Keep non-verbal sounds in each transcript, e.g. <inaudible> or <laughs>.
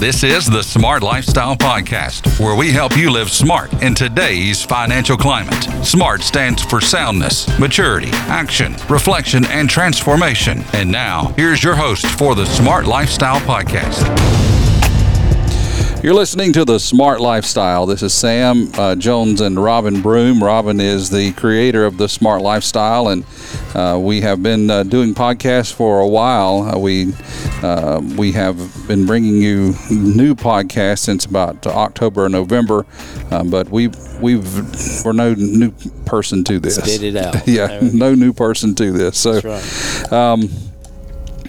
This is the Smart Lifestyle Podcast, where we help you live smart in today's financial climate. SMART stands for soundness, maturity, action, reflection, and transformation. And now, here's your host for the Smart Lifestyle Podcast. You're listening to the Smart Lifestyle. This is Sam uh, Jones and Robin Broom. Robin is the creator of the Smart Lifestyle, and uh, we have been uh, doing podcasts for a while. Uh, we uh, we have been bringing you new podcasts since about October or November, um, but we we've we're no new person to this. Spit it out. <laughs> yeah, no new person to this. So. Right. Um,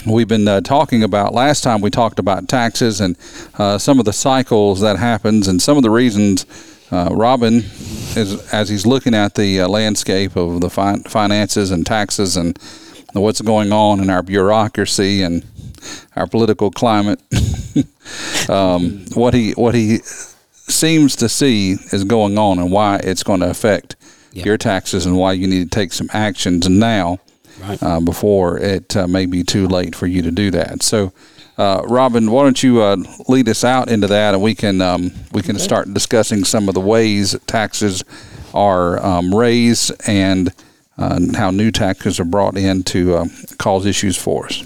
we've been uh, talking about last time we talked about taxes and uh, some of the cycles that happens and some of the reasons uh, robin is as he's looking at the uh, landscape of the fin- finances and taxes and what's going on in our bureaucracy and our political climate <laughs> um, what he what he seems to see is going on and why it's going to affect Yeah. your taxes and why you need to take some actions now Right. uh, before it uh, may be too late for you to do that. So, uh, Robin, why don't you uh, lead us out into that, and we can um, we can start discussing some of the ways taxes are um, raised and uh, how new taxes are brought in to uh, cause issues for us.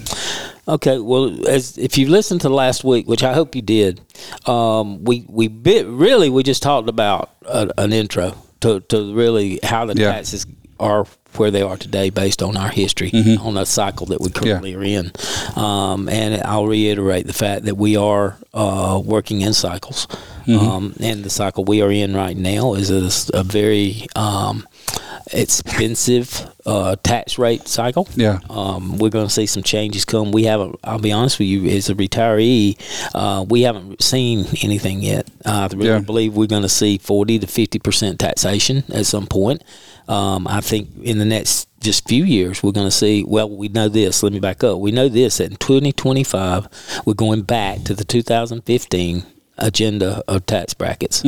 Okay. Well, as if you listened to last week, which I hope you did, um, we we bit really we just talked about a, an intro to to really how the Yeah. taxes are where they are today based on our history Mm-hmm. on the cycle that we currently are in. Um, and I'll reiterate the fact that we are uh, working in cycles. Mm-hmm. Um, and the cycle we are in right now is a, a very um, expensive uh, tax rate cycle. Yeah. Um, we're going to see some changes come. We haven't. I'll be honest with you, as a retiree, uh, we haven't seen anything yet. Uh, I really Yeah. believe we're going to see forty to fifty percent taxation at some point. Um, I think in the next just few years, we're going to see. Well, we know this. Let me back up. We know this that in 2025, we're going back to the 2015 agenda of tax brackets.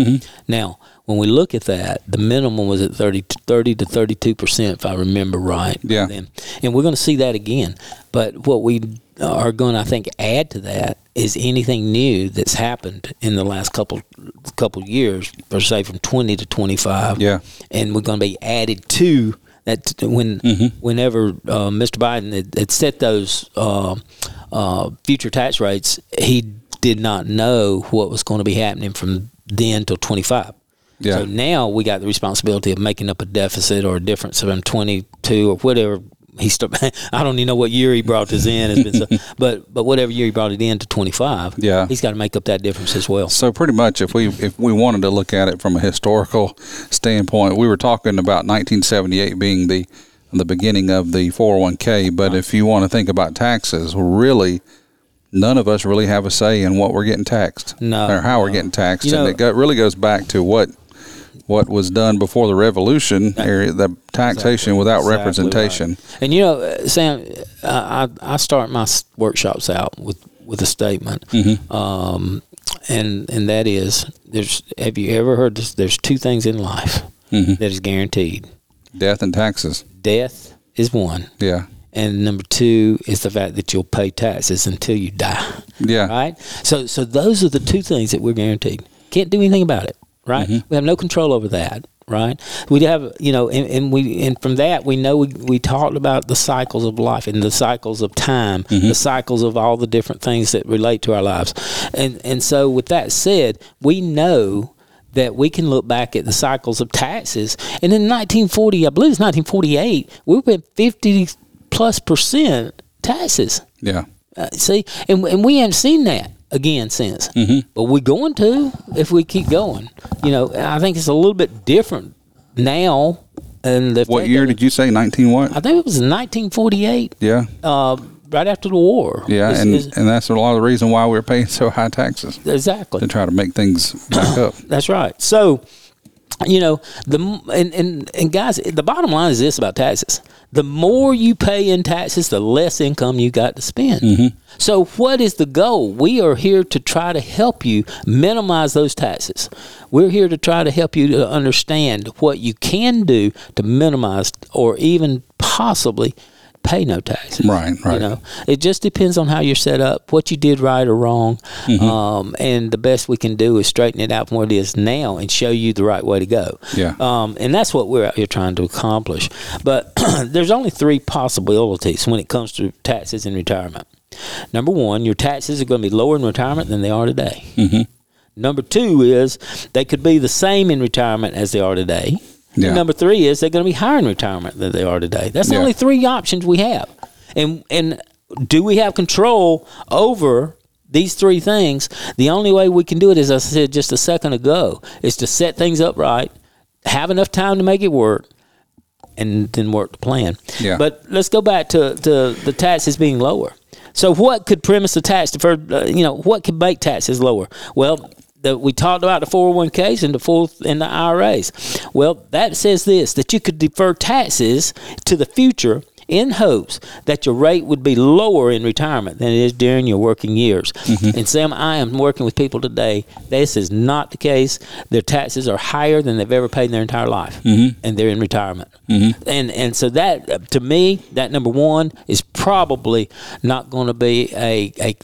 Now, when we look at that, the minimum was at 30 to 30 to 32 percent, if I remember right. Yeah. And, and we're going to see that again. But what we are going to, I think, add to that is anything new that's happened in the last couple couple years, per se, from 20 to 25. Yeah. And we're going to be added to that when whenever uh, Mr. Biden had, had set those uh, uh, future tax rates, he did not know what was going to be happening from then till 25. Yeah. So now we got the responsibility of making up a deficit or a difference from 22 or whatever he <laughs> I don't even know what year he brought this in. So, <laughs> but but whatever year he brought it in to 25, Yeah. he's got to make up that difference as well. So pretty much, if we if we wanted to look at it from a historical standpoint, we were talking about 1978 being the the beginning of the 401k. But uh-huh. if you want to think about taxes, really, none of us really have a say in what we're getting taxed, No, or how we're getting taxed, You and know- it go, really goes back to what what was done before the revolution, area the taxation without Exactly representation. right. And you know, uh, Sam, I I I start my workshops out with with a statement, Mm-hmm. um, and and that is, there's have you ever heard this? There's two things in life Mm-hmm. that is guaranteed: Death and taxes. death is one, Yeah, and number two is the fact that you'll pay taxes until you die. yeah, Right. So so those are the two things that we're guaranteed. Can't do anything about it. Right. Mm-hmm. We have no control over that. Right. We have you know, and, and we and from that we know we, we talked about the cycles of life and the cycles of time, Mm-hmm. the cycles of all the different things that relate to our lives. And and so with that said, we know that we can look back at the cycles of taxes. And in 1940, I believe it's 1948, we were at 50 plus percent taxes. yeah. Uh, see, and and we haven't seen that again since. Mm-hmm. But we're going to if we keep going. You know, I think it's a little bit different now. And What year did you say? 19 what? I think it was 1948, Yeah. uh, right after the war. Yeah, It's- and, it's- and that's a lot of the reason why we're paying so high taxes exactly. to try to make things back up. <coughs> That's right. So, you know, the and, and and guys, the bottom line is this about taxes: the more you pay in taxes, the less income you got to spend. Mm-hmm. So, what is the goal? We are here to try to help you minimize those taxes. We're here to try to help you to understand what you can do to minimize or even possibly pay no taxes. Right, right. You know, it just depends on how you're set up, what you did right or wrong, Mm-hmm. um, and the best we can do is straighten it out from what it is now and show you the right way to go. Yeah. Um, and that's what we're out here trying to accomplish. But <clears throat> there's only three possibilities when it comes to taxes in retirement. Number one, your taxes are going to be lower in retirement than they are today. Mm-hmm. Number two is they could be the same in retirement as they are today. Yeah. And number three is they're going to be higher in retirement than they are today. That's the Yeah. only three options we have. And and do we have control over these three things? The only way we can do it, as I said just a second ago, is to set things up right, have enough time to make it work, and then work the plan. Yeah. But let's go back to, to the taxes being lower. So what could premise the tax deferred? Uh, you know, what could make taxes lower? Well, the, we talked about the 401ks and the full and the IRAs. Well, that says this that you could defer taxes to the future in hopes that your rate would be lower in retirement than it is during your working years. Mm-hmm. And Sam, I am working with people today. This is not the case. Their taxes are higher than they've ever paid in their entire life, mm-hmm. and they're in retirement. Mm-hmm. And and so that to me, that number one is probably not going to be a a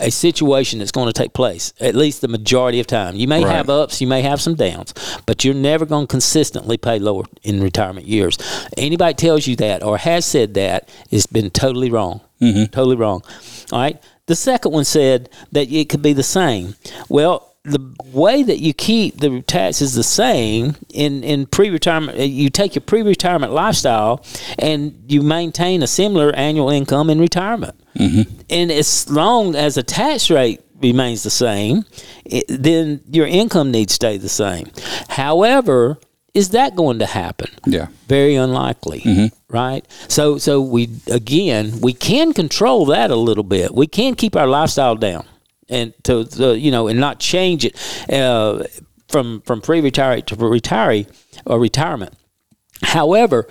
a situation that's going to take place at least the majority of time. You may Right. have ups, you may have some downs, but you're never going to consistently pay lower in retirement years. Anybody tells you that or has said that has been totally wrong. Mm-hmm. Totally wrong. All right. The second one said that it could be the same. Well, the way that you keep the taxes the same in, in pre-retirement, uh, you take your pre-retirement lifestyle and you maintain a similar annual income in retirement. And as long as the tax rate remains the same, it, then your income needs to stay the same. However, is that going to happen? Yeah. Very unlikely, right? So, so we again we can control that a little bit. We can keep our lifestyle down, and to, to you know, and not change it uh, from from pre-retiree to retiree or retirement. However,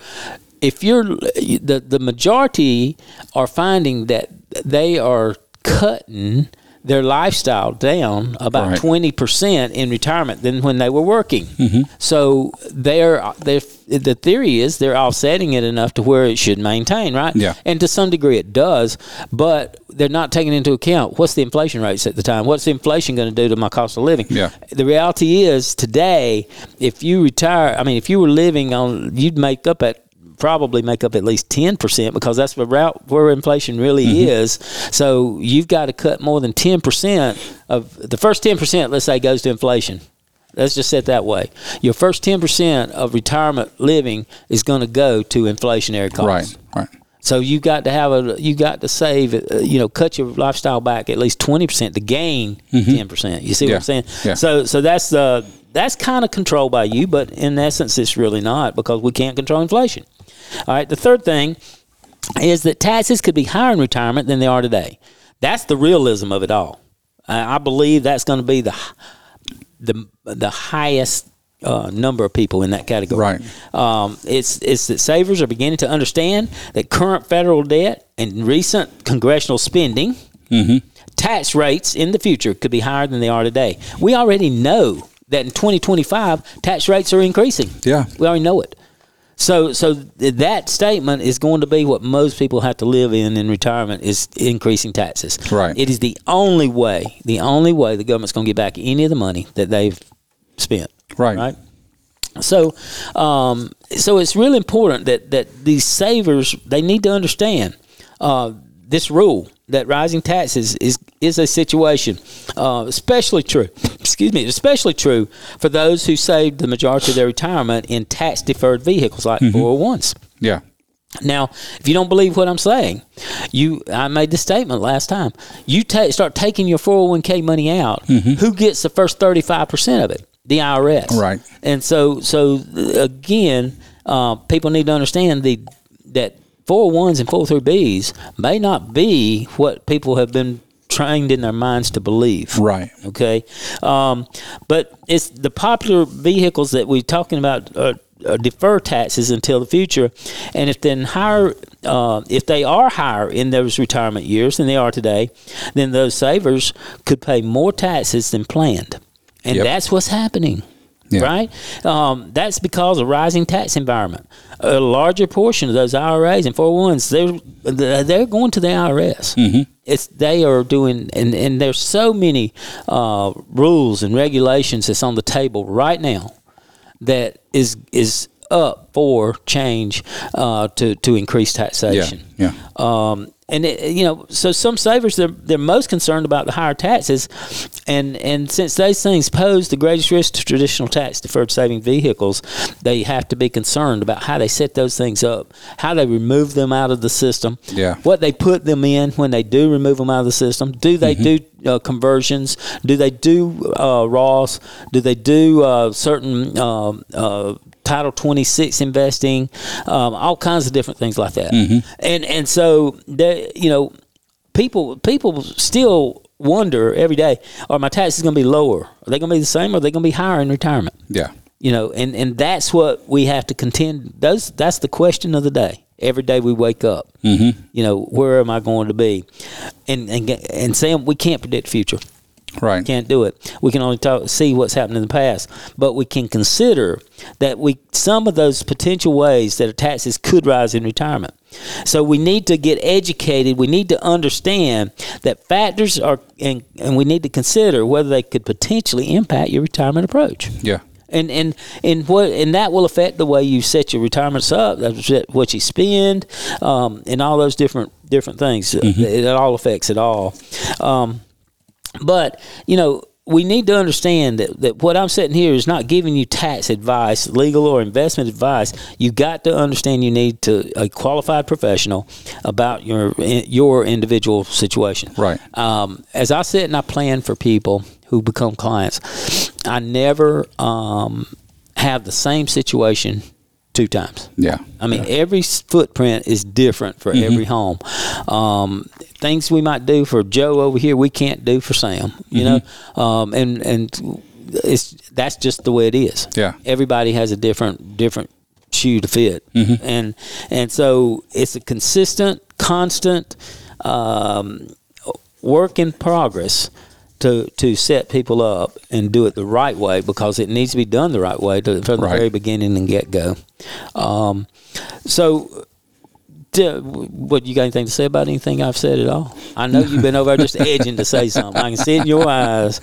if you're the the majority are finding that they are cutting their lifestyle down about Right. twenty percent in retirement than when they were working. Mm-hmm. So they're they're the theory is they're offsetting it enough to where it should maintain, right? Yeah. And to some degree it does, but they're not taking into account what's the inflation rates at the time. What's the inflation going to do to my cost of living? Yeah. The reality is today, if you retire, I mean, if you were living on, you'd make up at probably make up at least 10% because that's the route where inflation really Mm-hmm. is. So you've got to cut more than 10% of the first 10%, let's say, goes to inflation. Let's just set that way. Your first 10% of retirement living is going to go to inflationary costs. Right. Right. So you've got to have a you got to save uh, you know cut your lifestyle back at least twenty percent to gain 10 percent. You see Mm-hmm. Yeah. what I'm saying? Yeah. So so that's the that's kind of controlled by you, but in essence, it's really not because we can't control inflation. All right. The third thing is that taxes could be higher in retirement than they are today. That's the realism of it all. I believe that's going to be the the the highest uh, number of people in that category. Right. Um, it's it's that savers are beginning to understand that current federal debt and recent congressional spending, tax rates in the future could be higher than they are today. We already know that in 2025 tax rates are increasing. Yeah. we already know it. So, so th- that statement is going to be what most people have to live in in retirement is increasing taxes. Right. It is the only way, the only way the government's going to get back any of the money that they've spent. Right. Right. So, um, so it's really important that that these savers they need to understand uh, this rule that rising taxes is is a situation, uh, especially true. Excuse me, especially true for those who saved the majority of their retirement in tax deferred vehicles like 401s. Yeah. Now, if you don't believe what I'm saying, you I made the statement last time. You ta- start taking your 401k money out. Who gets the first 35% of it? The IRS. Right. And so so again, uh, people need to understand the that 401s and 403bs may not be what people have been trained in their minds to believe. Right. Okay, um, but it's the popular vehicles that we're talking about. Uh, uh, defer taxes until the future, and if then higher, uh, if they are higher in those retirement years than they are today, then those savers could pay more taxes than planned, and Yep. that's what's happening. Yeah. right? Um, that's because of rising tax environment. A larger portion of those IRAs and 401s, they're they're going to the IRS. Mm-hmm. It's they are doing, and and there's so many uh, rules and regulations that's on the table right now that is is up for change uh, to to increase taxation. Yeah, Um, and it, you know, so some savers they're they're most concerned about the higher taxes, and and since those things pose the greatest risk to traditional tax deferred saving vehicles, they have to be concerned about how they set those things up, how they remove them out of the system, Yeah. what they put them in when they do remove them out of the system. Do they do uh, conversions? Do they do uh, Roths? Do they do uh, certain uh, uh, Title 26 investing? Um, all kinds of different things like that. And and so they, you know, people people still wonder every day: Are my taxes going to be lower? Are they going to be the same? Or are they going to be higher in retirement? yeah, you know and and that's what we have to contend those that's the question of the day every day we wake up mm-hmm. you know where am i going to be and and and sam we can't predict the future right. can't do it we can only talk, see what's happened in the past but we can consider that we some of those potential ways that a taxes could rise in retirement so we need to get educated we need to understand that factors are and, and we need to consider whether they could potentially impact your retirement approach Yeah, and and and what and that will affect the way you set your retirements up. That's what you spend, um, and all those different different things. It, it all affects it all. Um, but you know. We need to understand that, that what I'm saying here is not giving you tax advice, legal or investment advice. You got to understand you need to a qualified professional about your your individual situation. Right. Um, as I sit and I plan for people who become clients, I never um, have the same situation two times. yeah, I mean, every footprint is different for every home. Um, things we might do for Joe over here, we can't do for Sam. You know, um, and and it's that's just the way it is. Yeah. everybody has a different different shoe to fit, and and so it's a consistent, constant um, work in progress to to set people up and do it the right way because it needs to be done the right way to, from the very beginning and get go. Um, so, what you got anything to say about anything I've said at all? I know you've been over there just edging to say something. I can see it in your eyes.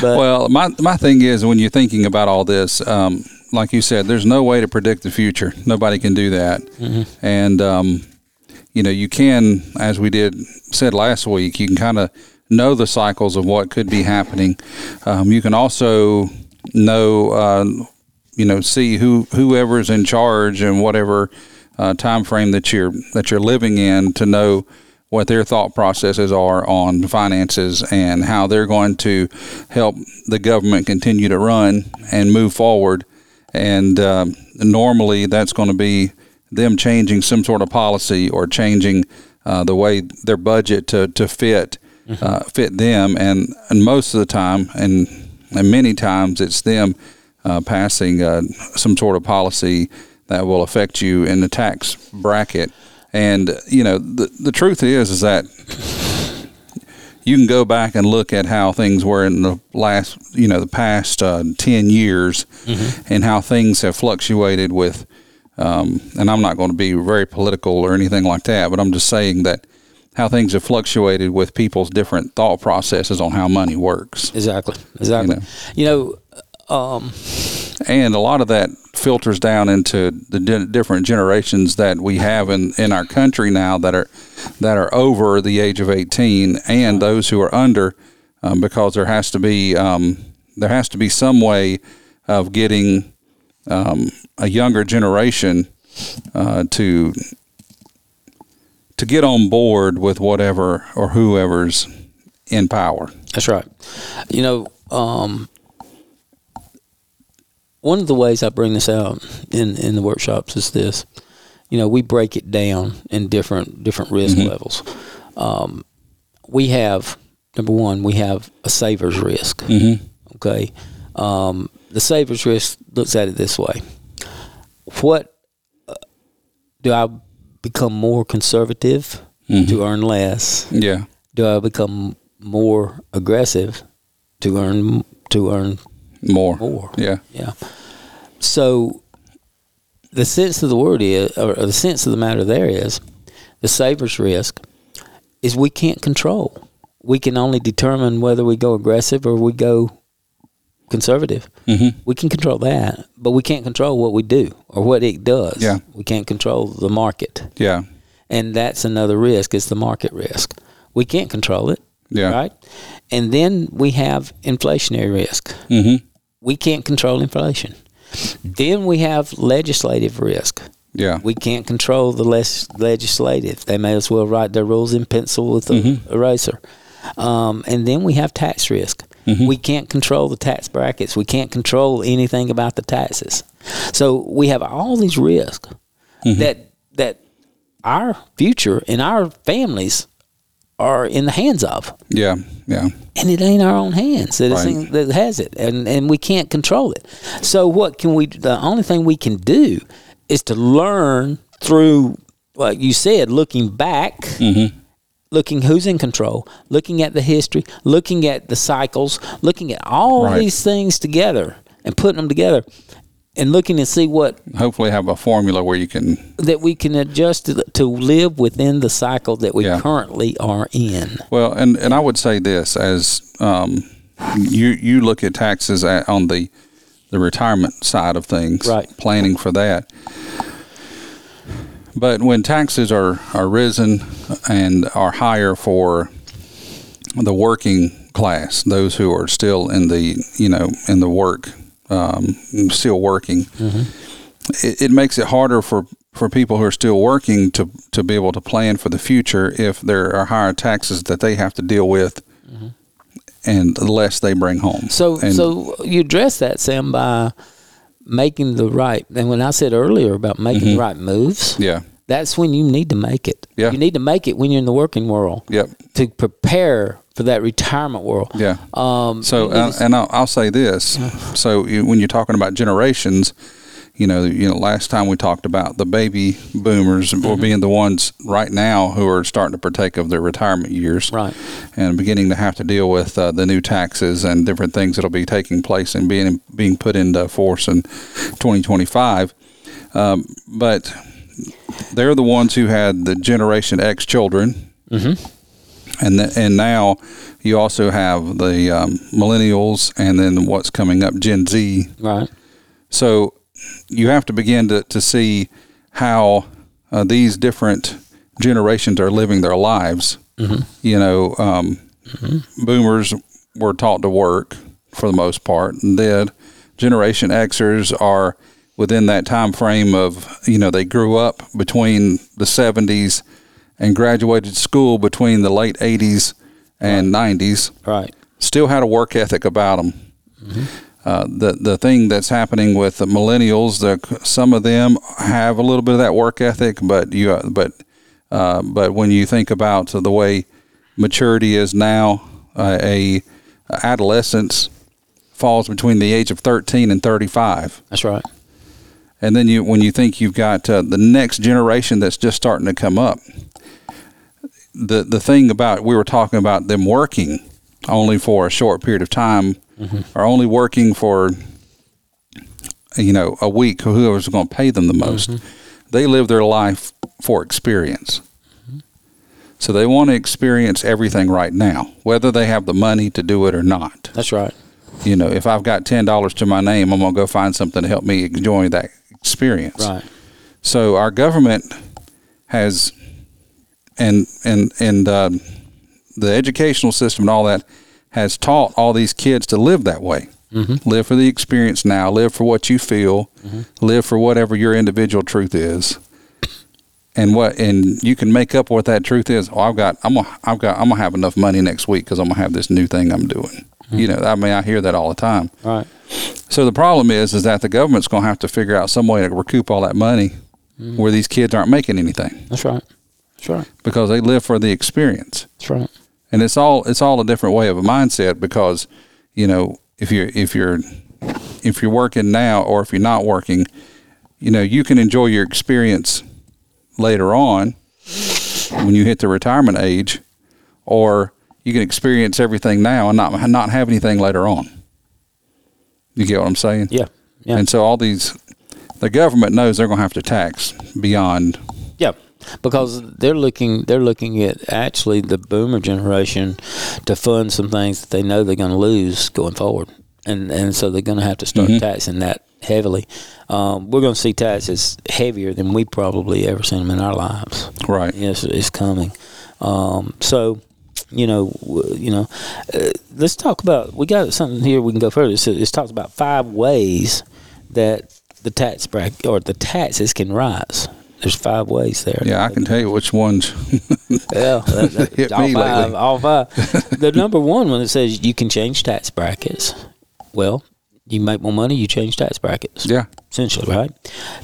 But Well, my my thing is when you're thinking about all this, um, like you said, there's no way to predict the future. Nobody can do that, and um, you know you can, as we did said last week, you can kind of know the cycles of what could be happening. Um, you can also know, uh, you know, see who whoever's in charge and whatever uh, time frame that you're that you're living in to know what their thought processes are on finances and how they're going to help the government continue to run and move forward. And um, normally, that's going to be them changing some sort of policy or changing uh, the way their budget to to fit uh, fit them. And and most of the time, and and many times, it's them uh, passing uh, some sort of policy that will affect you in the tax bracket. And you know, the the truth is is that you can go back and look at how things were in the last, you know, the past uh, ten years, and how things have fluctuated with. Um, and I'm not going to be very political or anything like that, but I'm just saying that how things have fluctuated with people's different thought processes on how money works. exactly, exactly. You know, um, and a lot of that filters down into the di- different generations that we have in, in our country now that are that are over the age of 18 and those who are under um, because there has to be um, there has to be some way of getting um, a younger generation uh, to to get on board with whatever or whoever's in power. That's right. You know, um, one of the ways I bring this out in, in the workshops is this. You know, we break it down in different different risk levels. Um, we have number one, we have a saver's risk. Okay, um, the saver's risk looks at it this way: What uh, do I become more conservative to mm-hmm. earn less? Yeah. do I become more aggressive to earn to earn More. more. Yeah. Yeah. So the sense of the word is, or the sense of the matter there is, the saver's risk is we can't control. We can only determine whether we go aggressive or we go conservative. Mm-hmm. We can control that, but we can't control what we do or what it does. Yeah. We can't control the market. Yeah. And that's another risk, is the market risk. We can't control it. Yeah. Right? And then we have inflationary risk. Mm-hmm. We can't control inflation. Then we have legislative risk. Yeah. We can't control the less legislative. They may as well write their rules in pencil with an eraser. Um, and then we have tax risk. We can't control the tax brackets. We can't control anything about the taxes. So we have all these risks that that our future and our families are in the hands of Yeah. Yeah. and it ain't our own hands that, Right. that has it, and and we can't control it. So what can we? The only thing we can do is to learn through, like you said, looking back, Mm-hmm. Looking who's in control, looking at the history, looking at the cycles, looking at all Right. these things together and putting them together, and looking to see what Hopefully, have a formula where you can. that we can adjust to, to live within the cycle that we Yeah. currently are in. Well, and and I would say this as um, you you look at taxes on the the retirement side of things, Right. Planning for that. But when taxes are are risen and are higher for the working class, those who are still in the you know in the work, um, still working, mm-hmm. it, it makes it harder for for people who are still working to to be able to plan for the future if there are higher taxes that they have to deal with mm-hmm. and the less they bring home. So, and, so you address that, Sam, by making the right. And when I said earlier about making the mm-hmm. right moves, yeah that's when you need to make it. Yeah. You need to make it when you're in the working world yep to prepare for that retirement world. yeah Um, So, uh, and I'll, I'll say this: so you, when you're talking about generations, you know, you know, last time we talked about the baby boomers Mm-hmm. will being the ones right now who are starting to partake of their retirement years, Right. and beginning to have to deal with uh, the new taxes and different things that'll be taking place and being being put into force in 2025. Um, but they're the ones who had the Generation X children and th- and now you also have the um, millennials and then what's coming up Gen Z. right. So you have to begin to, to see how uh, these different generations are living their lives. You know, um, boomers were taught to work for the most part and then Generation Xers are within that time frame of, you know, they grew up between the 70s and graduated school between the late 80s and 90s Right. still had a work ethic about them. Uh, the the thing that's happening with the millennials, the, some of them have a little bit of that work ethic, but you uh, but uh, but when you think about the way maturity is now, uh, a adolescence falls between the age of thirteen and thirty five. That's right. And then you, when you think you've got uh, the next generation that's just starting to come up, the the thing about we were talking about them working only for a short period of time, mm-hmm. or only working for you know a week, whoever's going to pay them the most, mm-hmm. they live their life for experience. Mm-hmm. So they want to experience everything right now, whether they have the money to do it or not. That's right. you know, if I've got ten dollars to my name, I'm gonna go find something to help me enjoy that experience. Right. So our government has, and and and uh, the educational system and all that has taught all these kids to live that way. Mm-hmm. Live for the experience now. Live for what you feel. Live for whatever your individual truth is. And what and you can make up what that truth is. Oh, I've got I'm gonna I've got I'm gonna have enough money next week because I'm gonna have this new thing I'm doing. Mm-hmm. You know, I mean, I hear that all the time. Right. So the problem is, is that the government's going to have to figure out some way to recoup all that money, mm-hmm. where these kids aren't making anything That's right. That's right. because they live for the experience, That's right. and it's all it's all a different way of a mindset. Because you know, if you're if you're if you're working now or if you're not working, you know, you can enjoy your experience later on when you hit the retirement age, or you can experience everything now and not not have anything later on. You get what I'm saying? Yeah. Yeah. And so all these, the government knows they're going to have to tax beyond. Yeah, because they're looking they're looking at actually the boomer generation to fund some things that they know they're going to lose going forward, and and so they're going to have to start taxing that heavily. Um, we're going to see taxes heavier than we probably ever seen them in our lives. Right. Yes, it's coming. Um, so. You know, you know. Uh, let's talk about. We got something here. We can go further. So it talks about five ways that the tax bracket or the taxes can rise. There's five ways there. Yeah, I can tell you which ones. <laughs> Yeah, that, that, <laughs> Hit all me five. All five. <laughs> the number one one that says you can change tax brackets. Well, you make more money, you change tax brackets. yeah. Essentially, right?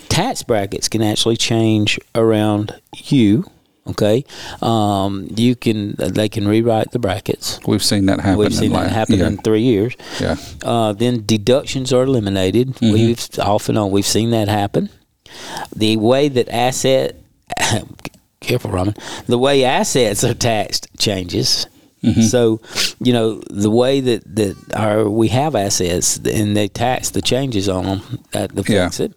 Tax brackets can actually change around you. Okay, um, you can. They can rewrite the brackets. We've seen that happen. We've seen that happen Yeah. in three years. yeah. Uh, then deductions are eliminated. Mm-hmm. We've off and on we've seen that happen. The way that asset, <coughs> careful, Robin. The way assets are taxed changes. Mm-hmm. So, you know, the way that that our we have assets and they tax the changes on them that affects it.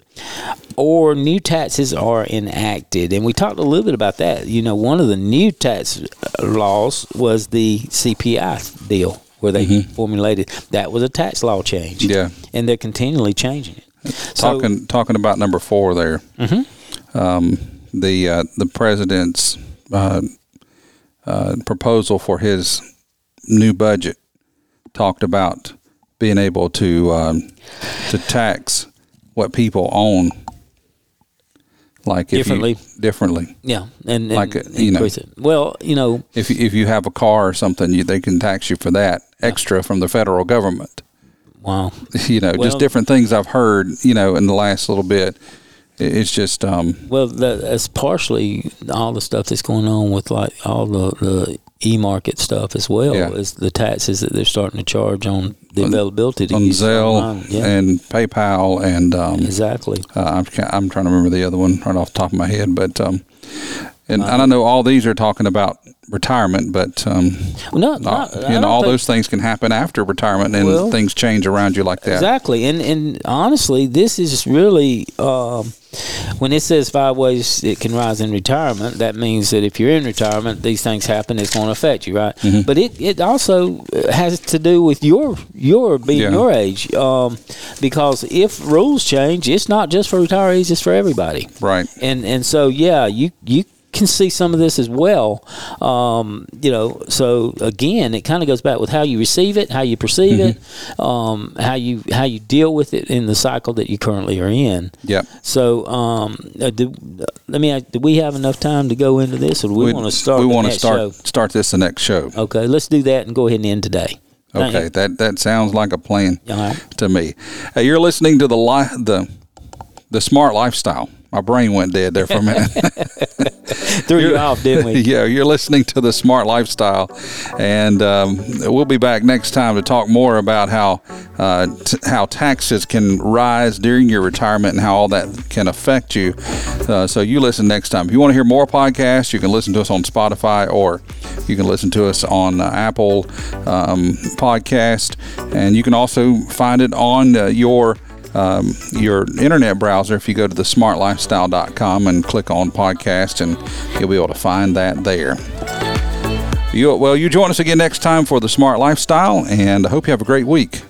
Or new taxes are enacted, and we talked a little bit about that. You know, one of the new tax laws was the CPI deal, where they formulated that was a tax law change. Mm-hmm. Yeah. and they're continually changing it. So- talking talking about number four there. Um, the uh, the president's uh, uh, proposal for his new budget talked about being able to um, to tax what people own, like if Differently. you, differently. Yeah, and, and Like, you know- it. Well, you know, If you, if you have a car or something, you, they can tax you for that extra from the federal government. wow. <laughs> You know, Well- just different things I've heard. You know, in the last little bit, It- it's just um, Well, that, that's partially all the stuff that's going on with like all the, the e-market stuff as well Yeah. is the taxes that they're starting to charge on the availability to on use Zelle. Yeah, and PayPal and um, exactly. uh, I'm I'm trying to remember the other one right off the top of my head, but um, and, and I know all these are talking about retirement, but um, Well, no, all- not, you know all those things can happen after retirement, and Well, things change around you like that. Exactly, and and honestly, this is really um, when it says five ways it can rise in retirement. That means that if you're in retirement, these things happen. It's going to affect you, right? Mm-hmm. But it, it also has to do with your your being Yeah. your age, um, because if rules change, it's not just for retirees; it's for everybody. Right. And and so yeah, you you can see some of this as well. Um, you know, so again, it kind of goes back with how you receive it, how you perceive it, um, how you how you deal with it in the cycle that you currently are in. Yep. So, um, uh, do, uh, let me. ask, Do we have enough time to go into this, or do we, want to start? We want to start show? start this the next show. Okay, let's do that and go ahead and end today. Okay, that that sounds like a plan right. to me. Hey, you're listening to the li- the the smart lifestyle. My brain went dead there for a minute. <laughs> <laughs> Threw you off, didn't we? <laughs> yeah, you're listening to the Smart Lifestyle, and um, we'll be back next time to talk more about how uh, t- how taxes can rise during your retirement and how all that can affect you. Uh, so you listen next time. If you want to hear more podcasts, you can listen to us on Spotify or you can listen to us on uh, Apple um, Podcast, and you can also find it on uh, your um, your internet browser if you go to the smartlifestyle.com and click on podcast and you'll be able to find that there. You, well you join us again next time for the smart lifestyle and i hope you have a great week